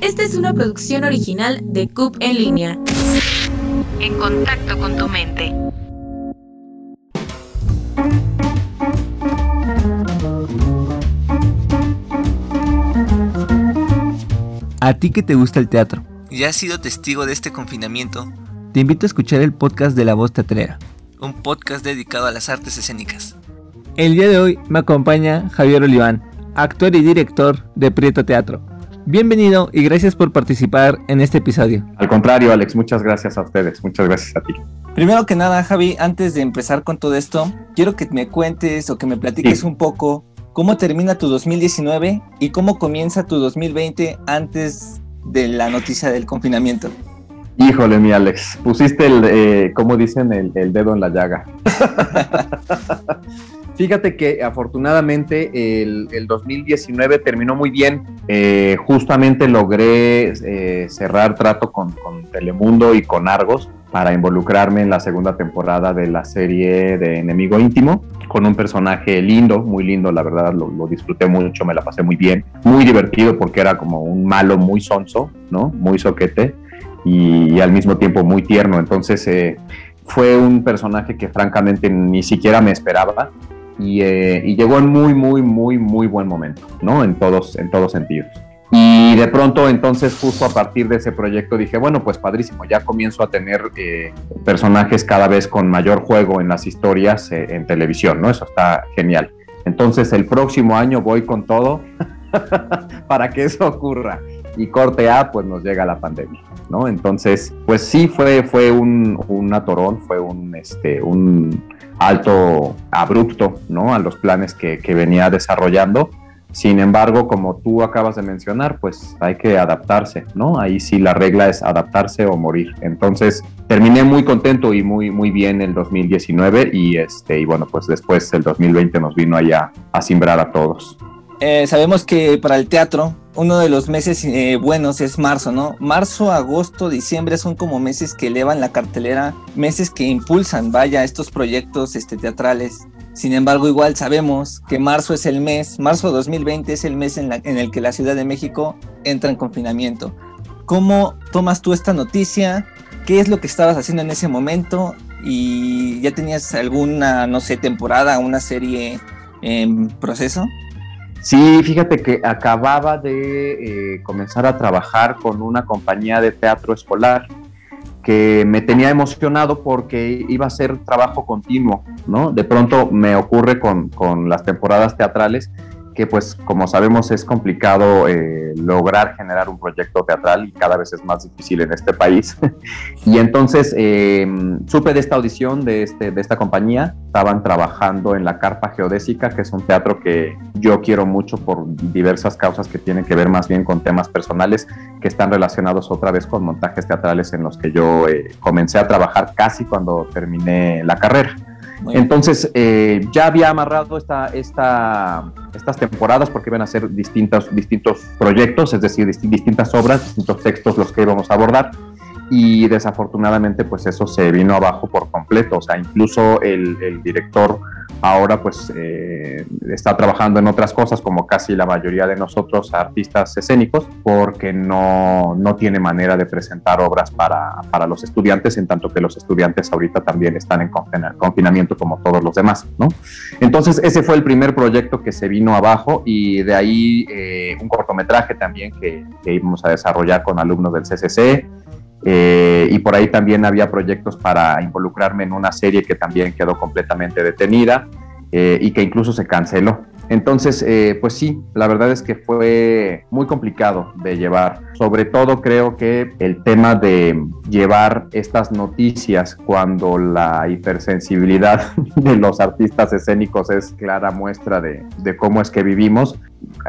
Esta es una producción original de CUP en línea. En contacto con tu mente. A ti que te gusta el teatro y has sido testigo de este confinamiento, te invito a escuchar el podcast de La Voz Teatrera, un podcast dedicado a las artes escénicas. El día de hoy me acompaña Javier Oliván, actor y director de Prieto Teatro. Bienvenido y gracias por participar en este episodio. Al contrario, Alex, muchas gracias a ustedes, muchas gracias a ti. Primero que nada, Javi, antes de empezar con todo esto, quiero que me cuentes o que me platiques un poco cómo termina tu 2019 y cómo comienza tu 2020 antes de la noticia del confinamiento. Híjole, mi Alex, pusiste el, eh, como dicen, el, el dedo en la llaga. Fíjate que afortunadamente el, 2019 terminó muy bien. Eh, justamente logré eh, cerrar trato con, Telemundo y con Argos para involucrarme en la segunda temporada de la serie de Enemigo Íntimo, con un personaje lindo, muy lindo, la verdad lo, disfruté mucho, me la pasé muy bien, muy divertido porque era como un malo muy sonso, ¿no? Muy soquete y, al mismo tiempo muy tierno. Entonces eh, fue un personaje que francamente ni siquiera me esperaba eh, y, llegó en muy, muy, muy, muy buen momento, ¿no? En todos, en todos sentidos. Y de pronto, entonces, justo a partir de ese proyecto dije, bueno, pues padrísimo, ya comienzo a tener eh, personajes cada vez con mayor juego en las historias eh, en televisión, ¿no? Eso está genial. Entonces, el próximo año voy con todo para que eso ocurra. Y corte A, pues nos llega la pandemia, ¿no? Entonces, pues sí fue, fue un, un atorón, fue un, este, un, alto, abrupto, ¿no? A los planes que, venía desarrollando. Sin embargo, como tú acabas de mencionar, pues hay que adaptarse, ¿no? Ahí sí la regla es adaptarse o morir. Entonces, terminé muy contento y muy, muy bien el 2019 y, este, y bueno, pues después el 2020 nos vino allá a simbrar a todos. Eh, sabemos que para el teatro uno de los meses eh, buenos es marzo, ¿no? Marzo, agosto, diciembre son como meses que elevan la cartelera, meses que impulsan, vaya, estos proyectos este, teatrales. Sin embargo, igual sabemos que marzo es el mes, marzo 2020 es el mes en, en el que la Ciudad de México entra en confinamiento. ¿Cómo tomas tú esta noticia? ¿Qué es lo que estabas haciendo en ese momento? ¿Y ya tenías alguna, no sé, temporada, una serie en proceso? Sí, fíjate que acababa de eh, comenzar a trabajar con una compañía de teatro escolar que me tenía emocionado porque iba a ser trabajo continuo, ¿no? De pronto me ocurre con, con las temporadas teatrales que pues como sabemos es complicado eh, lograr generar un proyecto teatral y cada vez es más difícil en este país. y entonces em, supe de esta audición de, este, de esta compañía, estaban trabajando en la Carpa Geodésica, que es un teatro que yo quiero mucho por diversas causas que tienen que ver más bien con temas personales que están relacionados otra vez con montajes teatrales en los que yo eh, comencé a trabajar casi cuando terminé la carrera. Entonces, eh, ya había amarrado esta, esta, estas temporadas porque iban a ser distintos, distintos proyectos, es decir, distintas obras, distintos textos los que íbamos a abordar. Y desafortunadamente pues eso se vino abajo por completo, o sea, incluso el, el director ahora pues eh, está trabajando en otras cosas como casi la mayoría de nosotros artistas escénicos porque no, no tiene manera de presentar obras para, para, los estudiantes en tanto que los estudiantes ahorita también están en confinamiento como todos los demás, ¿no? Entonces ese fue el primer proyecto que se vino abajo y de ahí eh, un cortometraje también que, que íbamos a desarrollar con alumnos del CCC, eh, y por ahí también había proyectos para involucrarme en una serie que también quedó completamente detenida eh, y que incluso se canceló. Entonces, eh, pues sí, la verdad es que fue muy complicado de llevar. Sobre todo creo que el tema de llevar estas noticias cuando la hipersensibilidad de los artistas escénicos es clara muestra de, de cómo es que vivimos,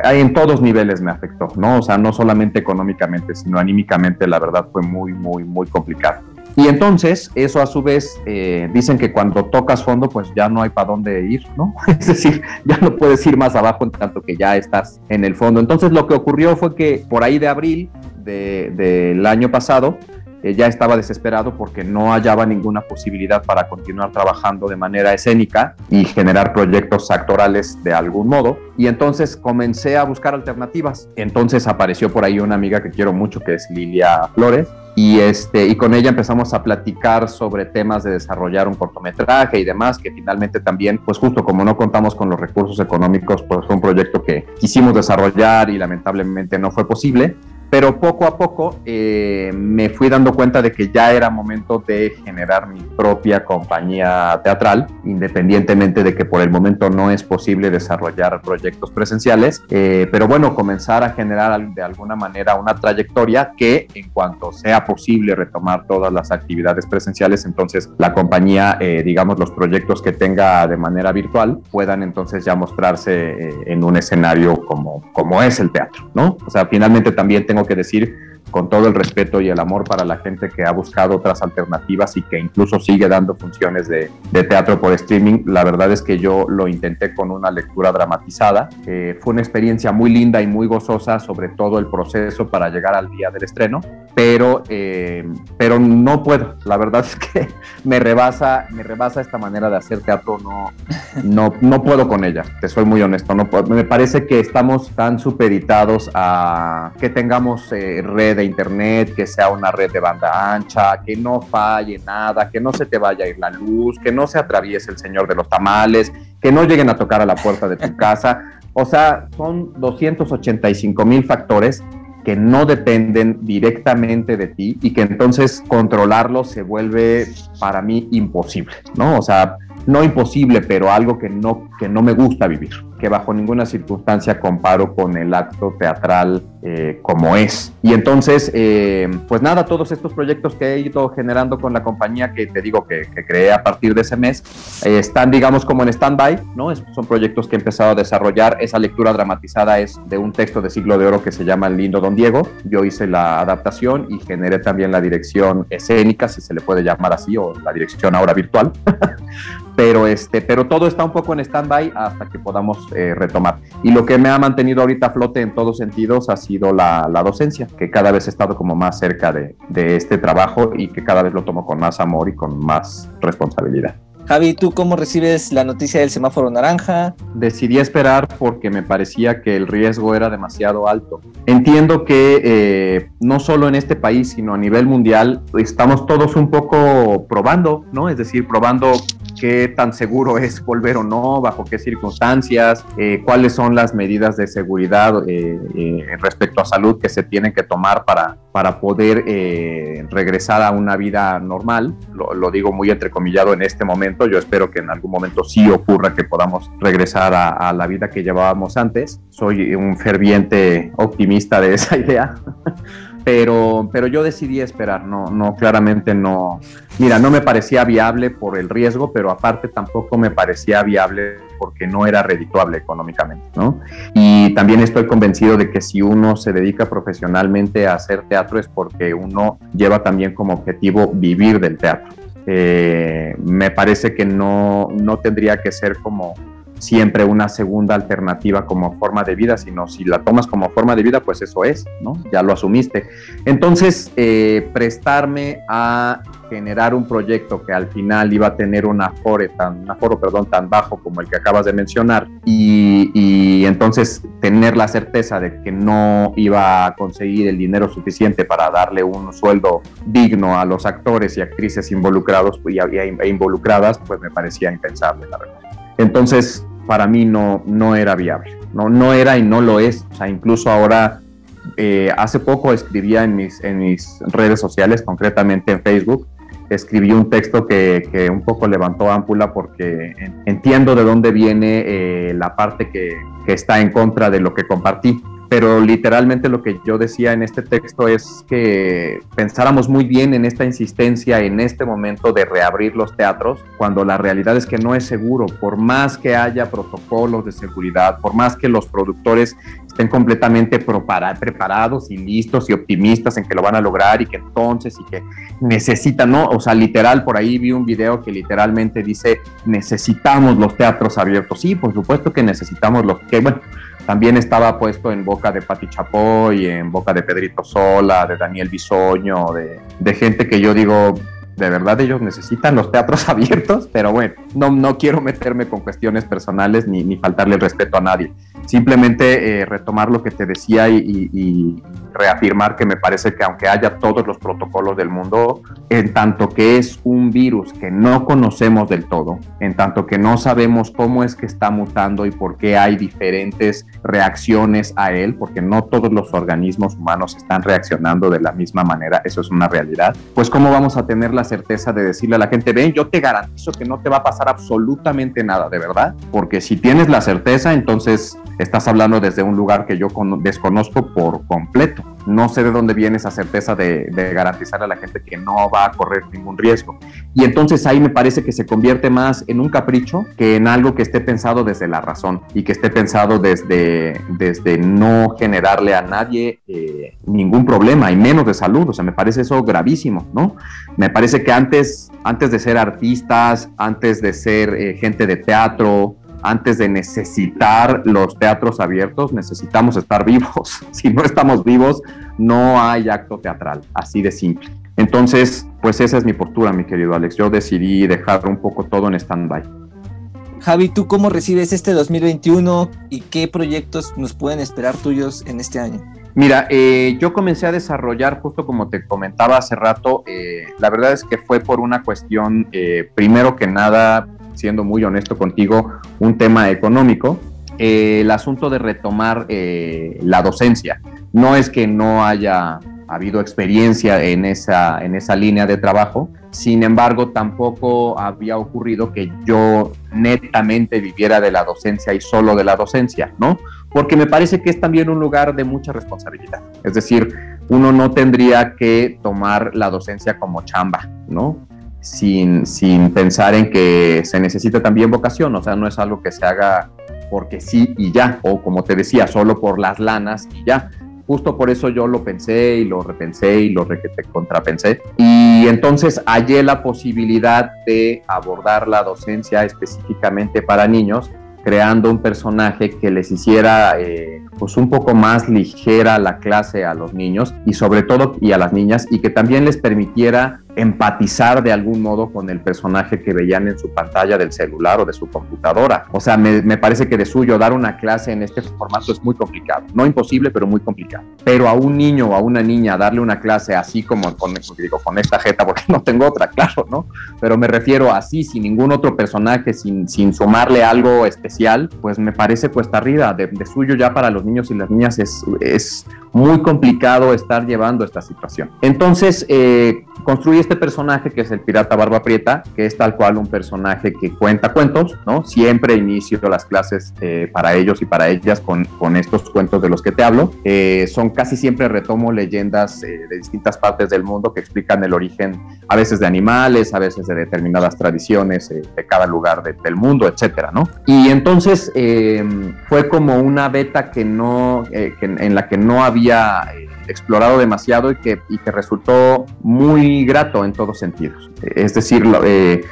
en todos niveles me afectó, ¿no? O sea, no solamente económicamente, sino anímicamente, la verdad fue muy, muy, muy complicado. Y entonces, eso a su vez, eh, dicen que cuando tocas fondo, pues ya no hay para dónde ir, ¿no? Es decir, ya no puedes ir más abajo en tanto que ya estás en el fondo. Entonces, lo que ocurrió fue que por ahí de abril del año pasado, eh, ya estaba desesperado porque no hallaba ninguna posibilidad para continuar trabajando de manera escénica y generar proyectos actorales de algún modo. Y entonces comencé a buscar alternativas. Entonces apareció por ahí una amiga que quiero mucho, que es Lilia Flores, y, este, y con ella empezamos a platicar sobre temas de desarrollar un cortometraje y demás, que finalmente también, pues justo como no contamos con los recursos económicos, pues fue un proyecto que quisimos desarrollar y lamentablemente no fue posible pero poco a poco eh, me fui dando cuenta de que ya era momento de generar mi propia compañía teatral, independientemente de que por el momento no es posible desarrollar proyectos presenciales, eh, pero bueno, comenzar a generar de alguna manera una trayectoria que en cuanto sea posible retomar todas las actividades presenciales, entonces la compañía, eh, digamos, los proyectos que tenga de manera virtual puedan entonces ya mostrarse en un escenario como, como es el teatro, ¿no? O sea, finalmente también tengo que decir con todo el respeto y el amor para la gente que ha buscado otras alternativas y que incluso sigue dando funciones de, teatro por streaming. La verdad es que yo lo intenté con una lectura dramatizada. fue una experiencia muy linda y muy gozosa, sobre todo el proceso para llegar al día del estreno, pero, eh, pero no puedo. La verdad es que me rebasa, me rebasa esta manera de hacer teatro. No, no, no puedo con ella, te soy muy honesto. No Me parece que estamos tan supeditados a que tengamos eh, red internet, que sea una red de banda ancha, que no falle nada, que no se te vaya a ir la luz, que no se atraviese el señor de los tamales, que no lleguen a tocar a la puerta de tu casa. O sea, son 285 mil factores que no dependen directamente de ti y que entonces controlarlos se vuelve para mí imposible, ¿no? O sea, no imposible, pero algo que no, que no me gusta vivir que bajo ninguna circunstancia comparo con el acto teatral eh, como es. Y entonces, eh, pues nada, todos estos proyectos que he ido generando con la compañía que te digo que, creé a partir de ese mes, eh, están, digamos, como en stand-by, ¿no? son proyectos que he empezado a desarrollar. Esa lectura dramatizada es de un texto de siglo de oro que se llama El lindo Don Diego. Yo hice la adaptación y generé también la dirección escénica, si se le puede llamar así, o la dirección ahora virtual. pero, este, pero todo está un poco en stand-by hasta que podamos eh, retomar. Y lo que me ha mantenido ahorita a flote en todos sentidos ha sido la, docencia, que cada vez he estado como más cerca de, de este trabajo y que cada vez lo tomo con más amor y con más responsabilidad. Javi, ¿tú cómo recibes la noticia del semáforo naranja? Decidí esperar porque me parecía que el riesgo era demasiado alto. Entiendo que eh, no solo en este país, sino a nivel mundial, estamos todos un poco probando, ¿no? Es decir, probando qué tan seguro es volver o no, bajo qué circunstancias, eh, cuáles son las medidas de seguridad eh, respecto a salud que se tienen que tomar para, para poder regresar a una vida normal. Lo, lo digo muy entrecomillado en este momento yo espero que en algún momento sí ocurra que podamos regresar a, la vida que llevábamos antes. Soy un ferviente optimista de esa idea. pero, pero yo decidí esperar, no, no, claramente no. Mira, no me parecía viable por el riesgo, pero aparte tampoco me parecía viable porque no era redituable económicamente, ¿no? Y también estoy convencido de que si uno se dedica profesionalmente a hacer teatro es porque uno lleva también como objetivo vivir del teatro. Eh, me parece que no, no tendría que ser como siempre una segunda alternativa como forma de vida, sino si la tomas como forma de vida, pues eso es, ¿no? Ya lo asumiste. Entonces, eh, prestarme a generar un proyecto que al final iba a tener un aforo tan, un aforo, perdón, tan bajo como el que acabas de mencionar y, y, entonces tener la certeza de que no iba a conseguir el dinero suficiente para darle un sueldo digno a los actores y actrices involucrados y, e involucradas, pues me parecía impensable, la verdad. Entonces, para mí no, no era viable, no, no era y no lo es, o sea, incluso ahora eh, hace poco escribía en mis, en mis redes sociales, concretamente en Facebook, escribí un texto que, un poco levantó ámpula porque entiendo de dónde viene eh, la parte que, que, está en contra de lo que compartí. Pero literalmente lo que yo decía en este texto es que pensáramos muy bien en esta insistencia en este momento de reabrir los teatros, cuando la realidad es que no es seguro, por más que haya protocolos de seguridad, por más que los productores estén completamente preparados y listos y optimistas en que lo van a lograr y que entonces y que necesitan, ¿no? O sea, literal, por ahí vi un video que literalmente dice, necesitamos los teatros abiertos. Sí, por supuesto que necesitamos los que, bueno, también estaba puesto en boca de Pati Chapoy, en boca de Pedrito Sola, de Daniel Bisoño, de, gente que yo digo, de verdad ellos necesitan los teatros abiertos, pero bueno, no, no quiero meterme con cuestiones personales ni, ni faltarle respeto a nadie. Simplemente eh, retomar lo que te decía y, y, reafirmar que me parece que aunque haya todos los protocolos del mundo, en tanto que es un virus que no conocemos del todo, en tanto que no sabemos cómo es que está mutando y por qué hay diferentes reacciones a él, porque no todos los organismos humanos están reaccionando de la misma manera, eso es una realidad, pues cómo vamos a tener la certeza de decirle a la gente, ven, yo te garantizo que no te va a pasar absolutamente nada, de verdad, porque si tienes la certeza, entonces estás hablando desde un lugar que yo desconozco por completo. No sé de dónde viene esa certeza de, de, garantizar a la gente que no va a correr ningún riesgo. Y entonces ahí me parece que se convierte más en un capricho que en algo que esté pensado desde la razón y que esté pensado desde, desde no generarle a nadie eh, ningún problema y menos de salud. O sea, me parece eso gravísimo, ¿no? Me parece que antes, antes de ser artistas, antes de ser eh, gente de teatro, antes de necesitar los teatros abiertos, necesitamos estar vivos. Si no estamos vivos, no hay acto teatral, así de simple. Entonces, pues esa es mi postura, mi querido Alex. Yo decidí dejar un poco todo en stand-by. Javi, ¿tú cómo recibes este 2021 y qué proyectos nos pueden esperar tuyos en este año? Mira, eh, yo comencé a desarrollar, justo como te comentaba hace rato, eh, la verdad es que fue por una cuestión, eh, primero que nada, siendo muy honesto contigo, un tema económico, eh, el asunto de retomar eh, la docencia. No es que no haya habido experiencia en esa, en esa línea de trabajo, sin embargo, tampoco había ocurrido que yo netamente viviera de la docencia y solo de la docencia, ¿no? Porque me parece que es también un lugar de mucha responsabilidad. Es decir, uno no tendría que tomar la docencia como chamba, ¿no? Sin, sin pensar en que se necesita también vocación, o sea, no es algo que se haga porque sí y ya, o como te decía, solo por las lanas y ya. Justo por eso yo lo pensé y lo repensé y lo contrapensé. Y entonces hallé la posibilidad de abordar la docencia específicamente para niños creando un personaje que les hiciera eh, pues un poco más ligera la clase a los niños y sobre todo y a las niñas y que también les permitiera empatizar de algún modo con el personaje que veían en su pantalla del celular o de su computadora. O sea, me, me, parece que de suyo dar una clase en este formato es muy complicado. No imposible, pero muy complicado. Pero a un niño o a una niña darle una clase así como con, digo, con esta jeta, porque no tengo otra, claro, ¿no? Pero me refiero así, sin ningún otro personaje, sin, sin sumarle algo especial, pues me parece cuesta arriba. De, de suyo ya para los niños y las niñas es, es muy complicado estar llevando esta situación. Entonces, eh, construí este personaje que es el pirata Barba Prieta, que es tal cual un personaje que cuenta cuentos, ¿no? Siempre inicio las clases eh, para ellos y para ellas con, con, estos cuentos de los que te hablo. Eh, son casi siempre retomo leyendas eh, de distintas partes del mundo que explican el origen a veces de animales, a veces de determinadas tradiciones eh, de cada lugar de, del mundo, etcétera, ¿no? Y entonces fue como una beta que no, que, en la que no había explorado demasiado y que, y que resultó muy grato en todos sentidos. Es decir, eh,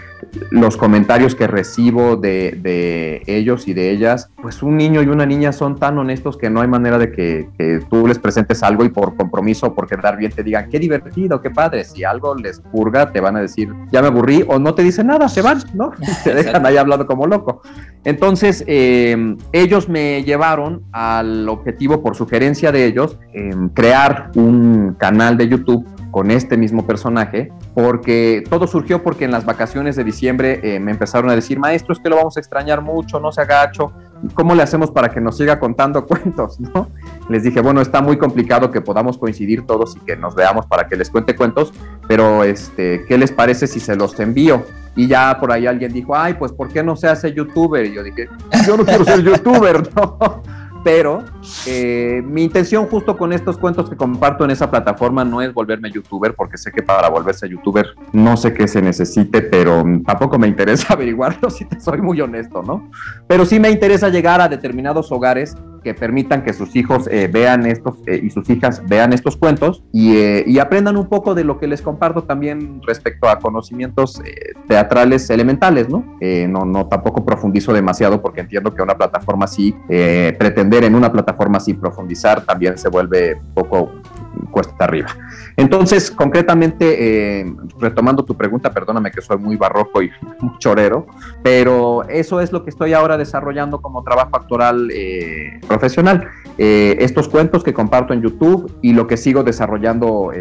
los comentarios que recibo de, de, ellos y de ellas, pues un niño y una niña son tan honestos que no hay manera de que, que, tú les presentes algo y por compromiso, por quedar bien, te digan, qué divertido, qué padre. Si algo les purga, te van a decir, ya me aburrí, o no te dicen nada, se van, ¿no? te dejan ahí hablando como loco. Entonces, eh, ellos me llevaron al objetivo, por sugerencia de ellos, eh, crear un canal de YouTube con este mismo personaje, porque todo surgió porque en las vacaciones de diciembre eh, me empezaron a decir, maestro, es que lo vamos a extrañar mucho, no se agacho, ¿cómo le hacemos para que nos siga contando cuentos? ¿no? Les dije, bueno, está muy complicado que podamos coincidir todos y que nos veamos para que les cuente cuentos, pero este, ¿qué les parece si se los envío? Y ya por ahí alguien dijo, ay, pues ¿por qué no se hace youtuber? Y yo dije, yo no quiero ser youtuber, ¿no? Pero eh, mi intención justo con estos cuentos que comparto en esa plataforma no es volverme youtuber, porque sé que para volverse youtuber no sé qué se necesite, pero tampoco me interesa averiguarlo si te soy muy honesto, ¿no? Pero sí me interesa llegar a determinados hogares que permitan que sus hijos eh, vean estos eh, y sus hijas vean estos cuentos y, eh, y, aprendan un poco de lo que les comparto también respecto a conocimientos teatrales elementales, ¿no? ¿no? No tampoco profundizo demasiado porque entiendo que una plataforma así, pretender en una plataforma así profundizar también se vuelve un poco cuesta arriba. Entonces, concretamente, eh, retomando tu pregunta, perdóname que soy muy barroco y chorero, pero eso es lo que estoy ahora desarrollando como trabajo actoral eh, profesional. Eh, estos cuentos que comparto en YouTube y lo que sigo desarrollando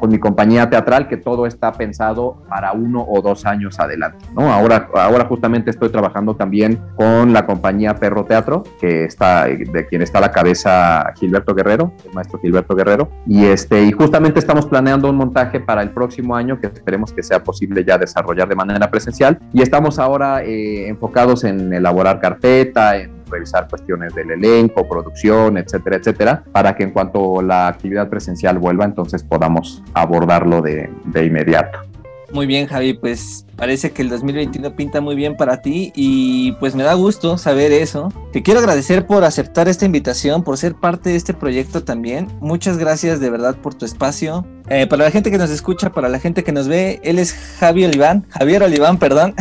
con mi compañía teatral que todo está pensado para uno o dos años adelante. ¿no? Ahora, ahora justamente estoy trabajando también con la compañía Perro Teatro, que está, de quien está a la cabeza Gilberto Guerrero, el maestro Gilberto Guerrero, y, este, y justamente estamos planeando un montaje para el próximo año que esperemos que sea posible ya desarrollar de manera presencial y estamos ahora eh, enfocados en elaborar carpeta, en revisar cuestiones del elenco, producción, etcétera, etcétera, para que en cuanto la actividad presencial vuelva, entonces podamos abordarlo de, de inmediato. Muy bien, Javi, pues parece que el 2021 pinta muy bien para ti y pues me da gusto saber eso. Te quiero agradecer por aceptar esta invitación, por ser parte de este proyecto también. Muchas gracias de verdad por tu espacio. Eh, para la gente que nos escucha, para la gente que nos ve, él es Javi Oliván, Javier Oliván, perdón.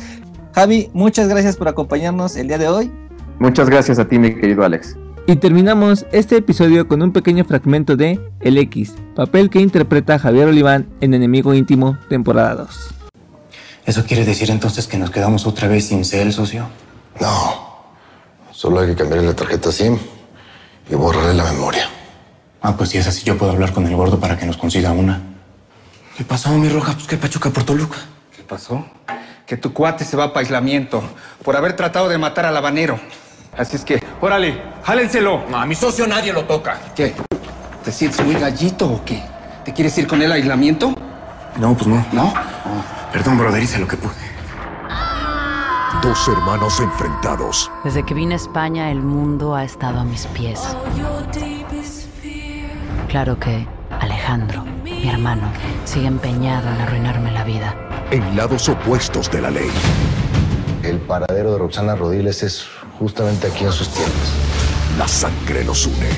Javi, muchas gracias por acompañarnos el día de hoy Muchas gracias a ti, mi querido Alex. Y terminamos este episodio con un pequeño fragmento de El X, papel que interpreta Javier Oliván en Enemigo Íntimo, temporada 2. ¿Eso quiere decir entonces que nos quedamos otra vez sin cel, socio? No, solo hay que cambiar la tarjeta SIM y borrarle la memoria. Ah, pues si es así, yo puedo hablar con el gordo para que nos consiga una. ¿Qué pasó, mi roja? Pues qué pachuca por Toluca. ¿Qué pasó? Que tu cuate se va para aislamiento por haber tratado de matar al habanero. Así es que, órale, jálenselo. No, a mi socio nadie lo toca. ¿Qué? ¿Te sientes muy gallito o qué? ¿Te quieres ir con el aislamiento? No, pues no. ¿No? Perdón, brother, hice lo que pude. Dos hermanos enfrentados. Desde que vine a España, el mundo ha estado a mis pies. Claro que Alejandro, mi hermano, sigue empeñado en arruinarme la vida. En lados opuestos de la ley. El paradero de Roxana Rodiles es justamente aquí en sus tiendas. La sangre los une.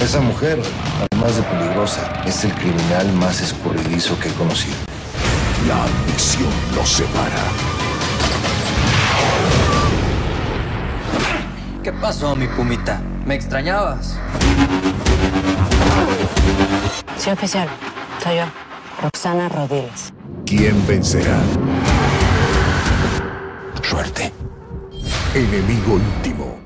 Esa mujer, además de peligrosa, es el criminal más escurridizo que he conocido. La ambición los separa. ¿Qué pasó, mi pumita? ¿Me extrañabas? Sí, oficial. Soy yo, Roxana Rodiles. ¿Quién vencerá? Suerte. Enemigo íntimo.